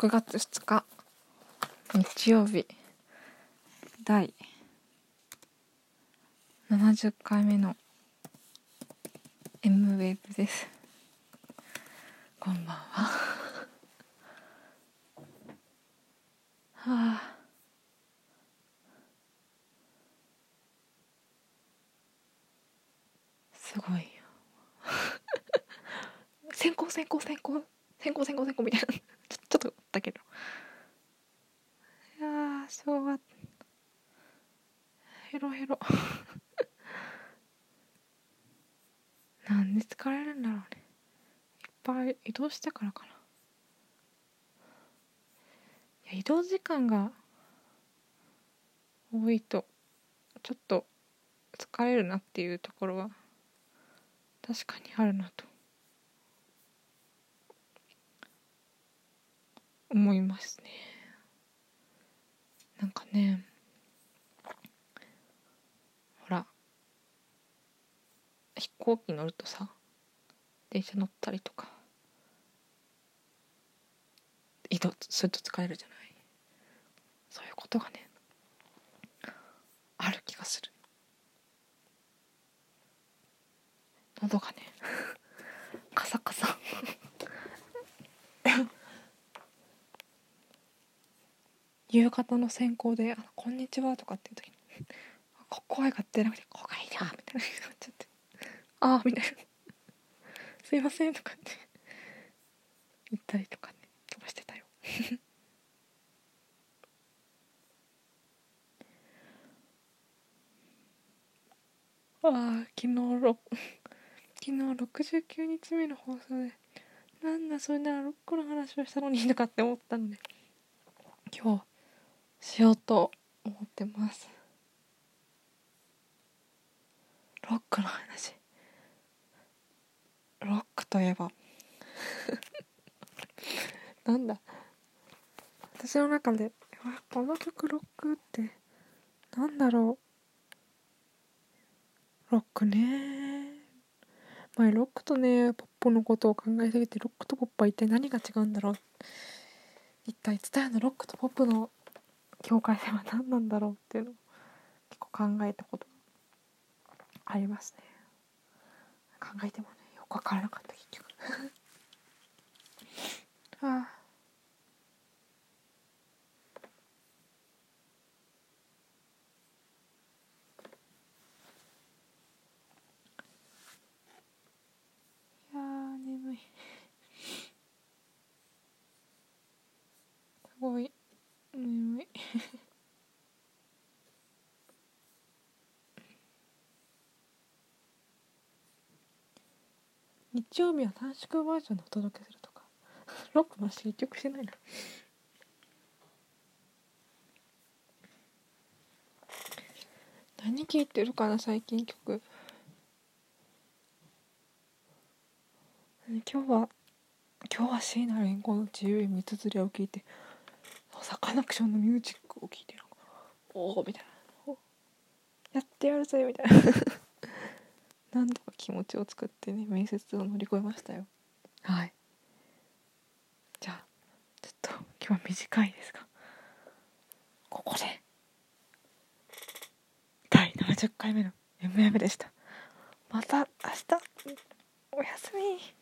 6月2日。日曜日。第70回目の。M ウェーブです。こんばんは。はあ。すごいよ。先行先行先行。先行先行 先行みたいな。っとだけど。いやー正月ヘロヘロ。なんで疲れるんだろうね。いっぱい移動したからかな。いや移動時間が多いとちょっと疲れるなっていうところは確かにあるなと。思いますね。なんかねほら飛行機乗るとさ電車乗ったりとか移動すると疲れるじゃない？そういうことがねある気がする。喉がねカサカサ夕方の先行で「あのこんにちは」とかっていう時に「こ声が出なくて「こがいな」みたいな感じになっちゃって「ああ」みたいな「すいません」とかって言ったりとかね飛ばしてたよ。ああ昨日ろ昨日69日目の放送でなんだそれならロックの話をしたのにとかって思ったので今日しようと思ってます。ロックの話。ロックといえば。なんだ。私の中であこの曲ロックってなんだろう。ロックね。前ロックとねポップのことを考えすぎてロックとポップは一体何が違うんだろう。一体伝えのロックとポップの境界線は何なんだろうっていうのを結構考えたことありますね。考えてもねよく分からなかった結局ああいやー眠いすごい眠い日曜日は短縮バージョンでお届けするとか。ロックの話結局してないな何聴いてるかな最近曲。今日は今日は椎名林檎の自由に三つづりを聞いてサカナクションのミュージックを聞いてるおおみたいな。やってやるぜみたいな。何とか気持ちを作ってね面接を乗り越えましたよ。はい。じゃあちょっと今日は短いですがここで第70回目の MM でした。また明日おやすみ。